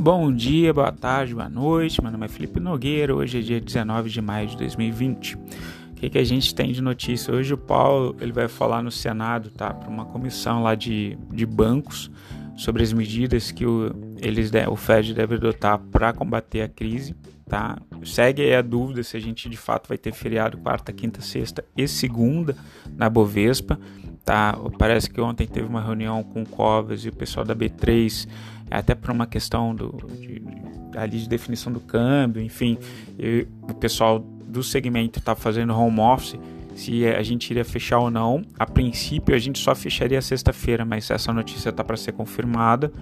Bom dia, boa tarde, boa noite. Meu nome é Felipe Nogueira. Hoje é dia 19 de maio de 2020. O que, que a gente tem de notícia? Hoje o Paulo ele vai falar no Senado, tá? Para uma comissão lá de, de bancos sobre as medidas que o, eles, o Fed deve adotar para combater a crise, tá? Segue aí a dúvida se a gente de fato vai ter feriado quarta, quinta, sexta e segunda na Bovespa, tá? Parece que ontem teve uma reunião com o Covas e o pessoal da B3 até por uma questão do, de, ali de definição do câmbio, enfim, eu, o pessoal do segmento está fazendo home office, se a gente iria fechar ou não. A princípio a gente só fecharia sexta-feira, mas essa notícia está para ser confirmada,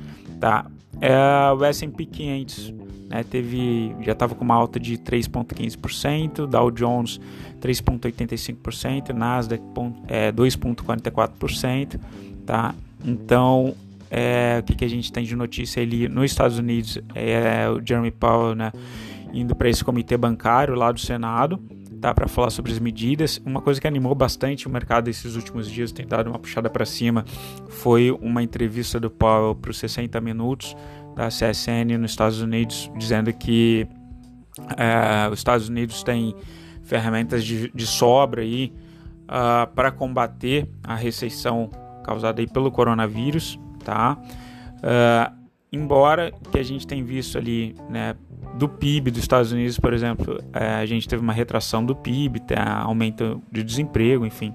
tá? É, o S&P 500 né, teve, já estava com uma alta de 3,15%, Dow Jones 3,85%, Nasdaq é, 2,44%, tá? Então é, o que, que, a gente tem de notícia ali nos Estados Unidos é o Jeremy Powell né, indo para esse comitê bancário lá do Senado tá, para falar sobre as medidas. Uma coisa que animou bastante o mercado esses últimos dias, tem dado uma puxada para cima, foi uma entrevista do Powell para os 60 Minutos da CSN nos Estados Unidos, dizendo que é, os Estados Unidos têm ferramentas de, de sobra aí uh, para combater a recessão causada aí pelo coronavírus tá? Uh, embora que a gente tenha visto ali, né, do PIB dos Estados Unidos, por exemplo, é, a gente teve uma retração do PIB, tá, aumento de desemprego, enfim.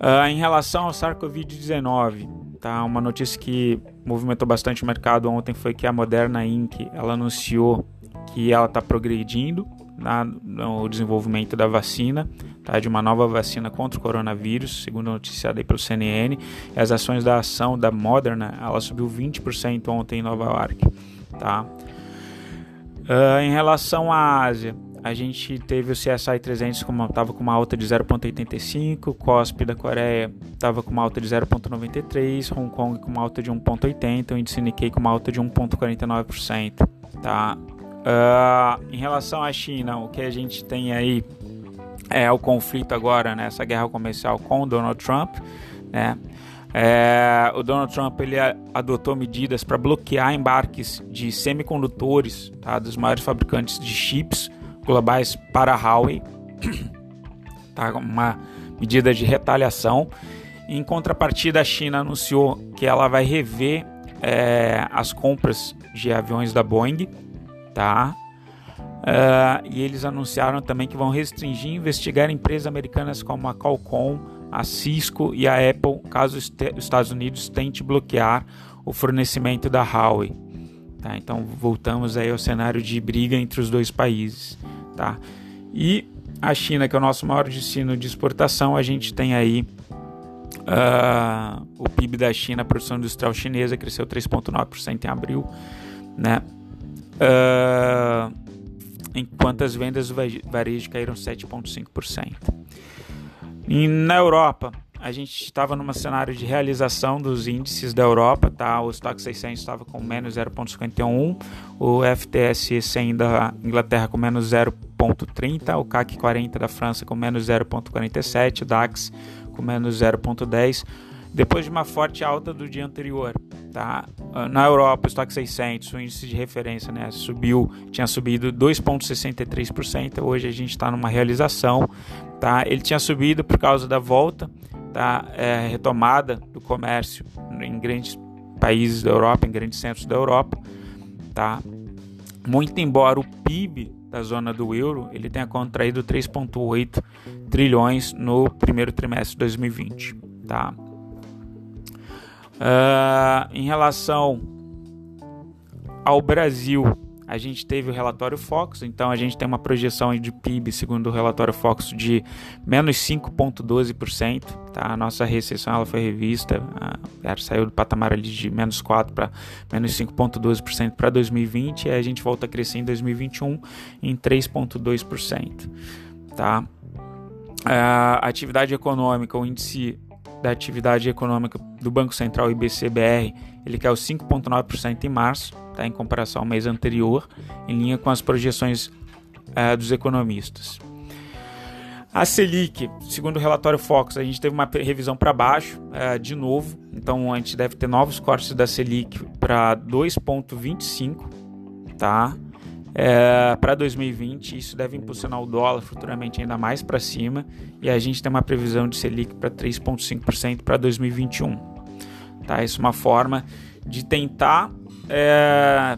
Uh, em relação ao SARS-CoV-19, tá, uma notícia que movimentou bastante o mercado ontem foi que a Moderna Inc. ela anunciou que ela está progredindo na, no desenvolvimento da vacina, tá, de uma nova vacina contra o coronavírus, segundo noticiado aí pelo CNN. As ações da ação da Moderna, ela subiu 20% ontem em Nova York. Tá? Uh, em relação à Ásia, a gente teve o CSI 300 como estava com uma alta de 0,85, COSP da Coreia estava com uma alta de 0,93, Hong Kong com uma alta de 1,80, o índice Nikkei com uma alta de 1,49%, tá? Uh, em relação à China, o que a gente tem aí é o conflito agora, né, essa guerra comercial com o Donald Trump, né? É, o Donald Trump ele adotou medidas para bloquear embarques de semicondutores tá, dos maiores fabricantes de chips globais para a Huawei, tá, uma medida de retaliação. Em contrapartida, a China anunciou que ela vai rever é, as compras de aviões da Boeing tá? Uh, e eles anunciaram também que vão restringir e investigar empresas americanas como a Qualcomm, a Cisco e a Apple, caso os Estados Unidos tente bloquear o fornecimento da Huawei. Tá? Então voltamos aí ao cenário de briga entre os dois países. Tá? E a China, que é o nosso maior destino de exportação, a gente tem aí uh, o PIB da China, a produção industrial chinesa cresceu 3,9% em abril, né? Uh, enquanto as vendas do varejo caíram 7,5%. E na Europa, a gente estava num cenário de realização dos índices da Europa, tá? O Stock 600 estava com menos 0,51, o FTSE 100 da Inglaterra com menos 0,30, o CAC 40 da França com menos 0,47, o DAX com menos 0,10, depois de uma forte alta do dia anterior. Tá? Ah, na Europa, o estoque 600, o índice de referência, né, subiu, tinha subido 2,63%. Hoje a gente está numa realização. Tá? Ele tinha subido por causa da volta, tá? É, retomada do comércio em grandes países da Europa, em grandes centros da Europa. Tá? Muito embora o PIB da zona do euro ele tenha contraído 3,8 trilhões no primeiro trimestre de 2020. Tá? Uh, em relação ao Brasil, a gente teve o relatório Fox, então a gente tem uma projeção de PIB, segundo o relatório Fox, de menos 5,12%. Tá? A nossa recessão ela foi revista, ela saiu do patamar ali de menos 4% para menos 5,12% para 2020, e a gente volta a crescer em 2021 em 3,2%. Tá? A atividade econômica, o índice da atividade econômica do Banco Central IBCBR, ele caiu 5,9% em março, tá, em comparação ao mês anterior, em linha com as projeções uh, dos economistas. A Selic, segundo o relatório Focus, a gente teve uma revisão para baixo é, de novo, então a gente deve ter novos cortes da Selic para 2,25, tá? É, para 2020, isso deve impulsionar o dólar futuramente ainda mais para cima e a gente tem uma previsão de Selic para 3,5% para 2021. Tá? Isso é uma forma de tentar é,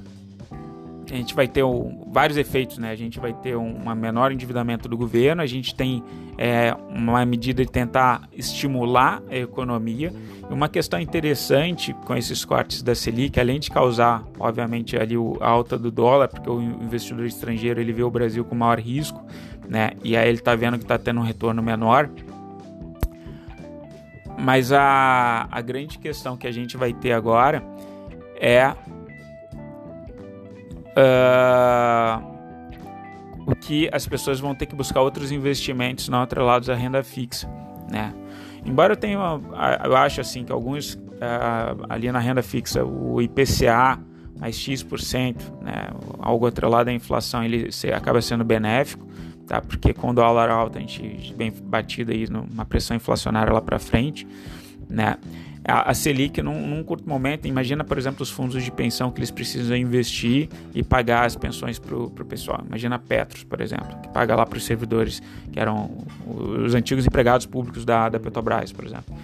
a gente vai ter um, vários efeitos, né? A gente vai ter um menor endividamento do governo, a gente tem é, uma medida de tentar estimular a economia. E uma questão interessante com esses cortes da Selic, além de causar, obviamente, ali a alta do dólar, porque o investidor estrangeiro ele vê o Brasil com maior risco, né? E aí ele está vendo que está tendo um retorno menor. Mas a, a grande questão que a gente vai ter agora é uh, o que as pessoas vão ter que buscar outros investimentos não atrelados à renda fixa, né? Embora eu tenha, eu acho assim que alguns uh, ali na renda fixa o IPCA mais X%, né, algo atrelado à inflação, ele acaba sendo benéfico, tá? Porque com o dólar alto a gente bem batido aí numa pressão inflacionária lá para frente, né? A, Selic num, num, curto momento, imagina, por exemplo, os fundos de pensão que eles precisam investir e pagar as pensões para o pessoal. Imagina a Petros, por exemplo, que paga lá para os servidores, que eram os antigos empregados públicos da, da Petrobras, por exemplo.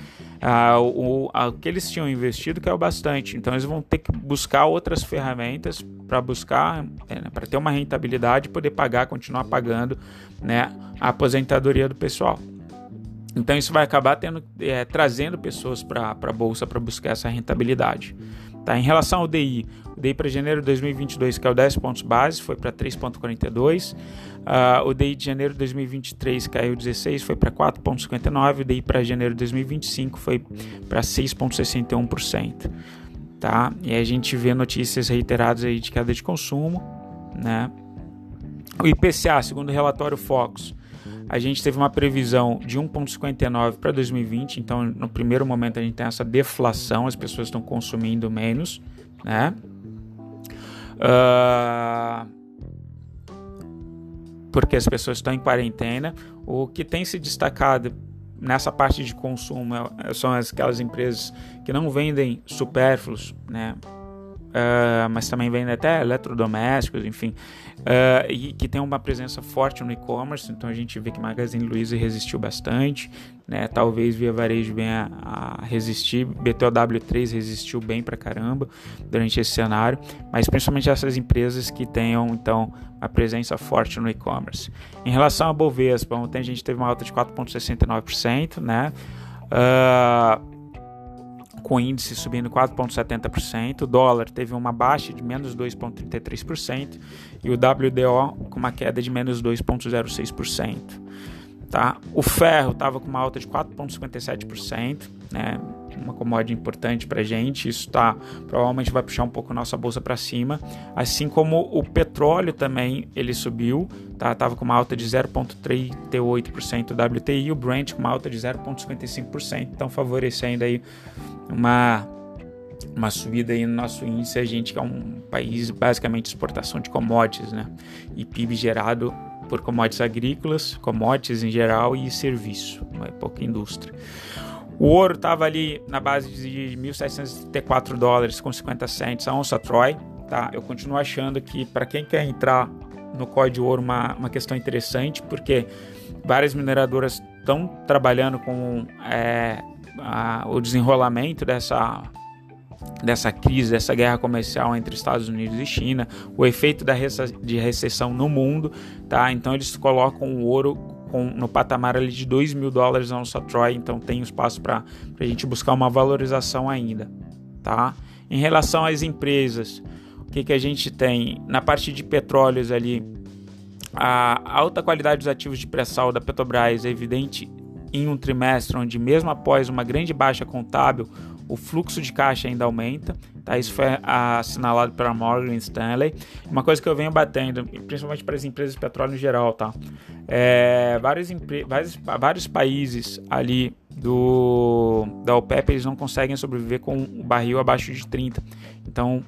Ah, o, o que eles tinham investido caiu bastante, então eles vão ter que buscar outras ferramentas para buscar, é, né, para ter uma rentabilidade e poder pagar, continuar pagando né, a aposentadoria do pessoal. Então isso vai acabar tendo, é, trazendo pessoas para a bolsa para buscar essa rentabilidade. Tá? Em relação ao DI, o DI para janeiro de 2022 caiu 10 pontos base, foi para 3,42. Uh, o DI de janeiro de 2023 caiu 16, foi para 4,59. O DI para janeiro de 2025 foi para 6,61%. Tá? E a gente vê notícias reiteradas aí de queda de consumo. Né? O IPCA, segundo o relatório Focus, a gente teve uma previsão de 1,59 para 2020, então no primeiro momento a gente tem essa deflação, as pessoas estão consumindo menos, né? Uh, porque as pessoas estão em quarentena. O que tem se destacado nessa parte de consumo é, são aquelas empresas que não vendem supérfluos, né? Uh, mas também vendem até eletrodomésticos, enfim, uh, e que tem uma presença forte no e-commerce. Então a gente vê que Magazine Luiza resistiu bastante, né? Talvez Via Varejo venha a resistir, BTOW3 resistiu bem pra caramba durante esse cenário, mas principalmente essas empresas que tenham então uma presença forte no e-commerce. Em relação a Bovespa, ontem a gente teve uma alta de 4,69%, né? Uh, com índice subindo 4,70%, o dólar teve uma baixa de menos 2,33% e o WDO com uma queda de menos 2,06%. Tá? O ferro estava com uma alta de 4,57%, né? Uma commodity importante para a gente. Isso tá, provavelmente vai puxar um pouco nossa bolsa para cima. Assim como o petróleo também ele subiu, tá? Tava com uma alta de 0,38% WTI o Brent com uma alta de 0,55%. Então favorecendo aí uma uma subida aí no nosso índice, a gente que é um país basicamente exportação de commodities, né? E PIB gerado por commodities agrícolas, commodities em geral e serviço, é pouca indústria. O ouro estava ali na base de 1.734 dólares com 50 cents a onça Troy, tá? Eu continuo achando que para quem quer entrar no código ouro uma, uma questão interessante, porque várias mineradoras estão trabalhando com é, a, o desenrolamento dessa dessa crise, dessa guerra comercial entre Estados Unidos e China, o efeito da de recessão no mundo, tá? Então eles colocam o ouro com, no patamar ali de 2 mil dólares a onça Troy, então tem espaço para a gente buscar uma valorização ainda, tá? Em relação às empresas, o que, que a gente tem? Na parte de petróleos ali, a alta qualidade dos ativos de pré-sal da Petrobras é evidente em um trimestre onde, mesmo após uma grande baixa contábil, o fluxo de caixa ainda aumenta. Tá? Isso foi assinalado pela Morgan Stanley. Uma coisa que eu venho batendo, principalmente para as empresas de petróleo em geral, tá? É, vários, vários, vários países ali do, da OPEP eles não conseguem sobreviver com o barril abaixo de 30. Então,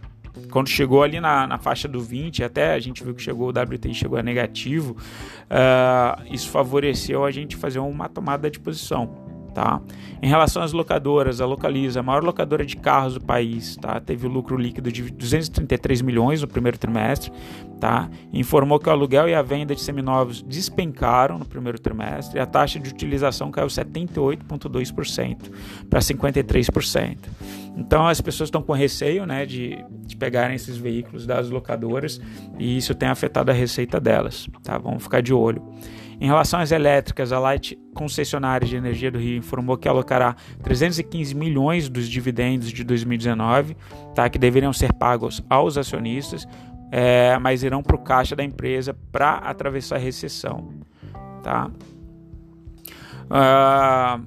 quando chegou ali na, na, faixa do 20, até a gente viu que chegou o WTI chegou a negativo, uh, isso favoreceu a gente fazer uma tomada de posição. Tá? Em relação às locadoras, a Localiza, a maior locadora de carros do país, tá? teve lucro líquido de 233 milhões no primeiro trimestre, tá? informou que o aluguel e a venda de seminovos despencaram no primeiro trimestre e a taxa de utilização caiu 78,2% para 53%. Então as pessoas estão com receio né, de, de pegarem esses veículos das locadoras e isso tem afetado a receita delas. Tá? Vamos ficar de olho. Em relação às elétricas, a Light Concessionária de Energia do Rio informou que alocará 315 milhões dos dividendos de 2019, tá, que deveriam ser pagos aos acionistas, é, mas irão para o caixa da empresa para atravessar a recessão. Tá? Uh,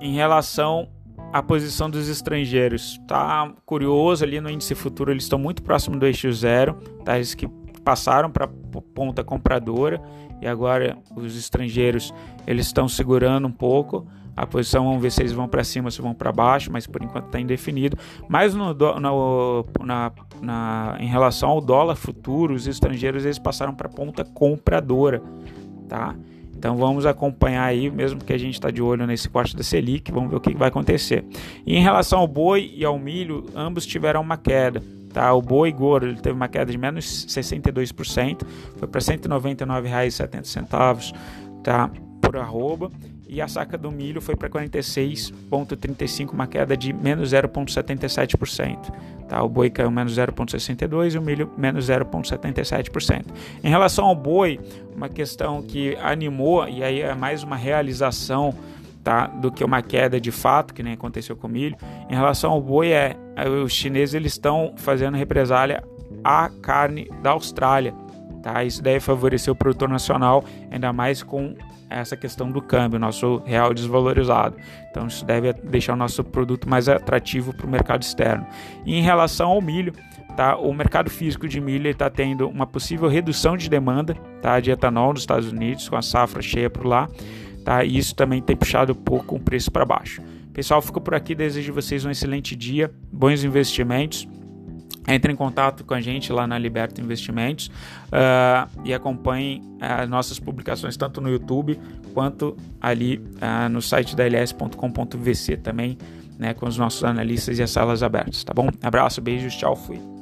em relação à posição dos estrangeiros, tá curioso ali no índice futuro, eles estão muito próximo do eixo zero, tá? Eles que passaram para a ponta compradora e agora os estrangeiros eles estão segurando um pouco a posição, vamos ver se eles vão para cima se vão para baixo, mas por enquanto está indefinido. Mas no, no, na, na, em relação ao dólar futuro, os estrangeiros eles passaram para ponta compradora, tá? Então vamos acompanhar aí, mesmo que a gente está de olho nesse corte da Selic, vamos ver o que vai acontecer. E em relação ao boi e ao milho, ambos tiveram uma queda. Tá? O boi gordo ele teve uma queda de menos 62%, foi para R$ 199,70 tá? por arroba. E a saca do milho foi para 46,35, uma queda de menos 0,77%. Tá? O boi caiu menos 0,62% e o milho menos 0,77%. Em relação ao boi, uma questão que animou, e aí é mais uma realização tá? do que uma queda de fato, que nem aconteceu com o milho. Em relação ao boi, é, os chineses eles estão fazendo represália à carne da Austrália. Tá? Isso deve favorecer o produtor nacional, ainda mais com essa questão do câmbio, nosso real desvalorizado. Então isso deve deixar o nosso produto mais atrativo para o mercado externo. E em relação ao milho, tá? O mercado físico de milho está tendo uma possível redução de demanda, tá? De etanol nos Estados Unidos, com a safra cheia por lá. Tá? E isso também tem puxado um pouco o preço para baixo. Pessoal, fico por aqui. Desejo vocês um excelente dia, bons investimentos. Entre em contato com a gente lá na Liberta Investimentos uh, e acompanhem as nossas publicações tanto no YouTube quanto ali uh, no site da ls.com.vc também, né, com os nossos analistas e as salas abertas, tá bom? Abraço, beijos, tchau, fui.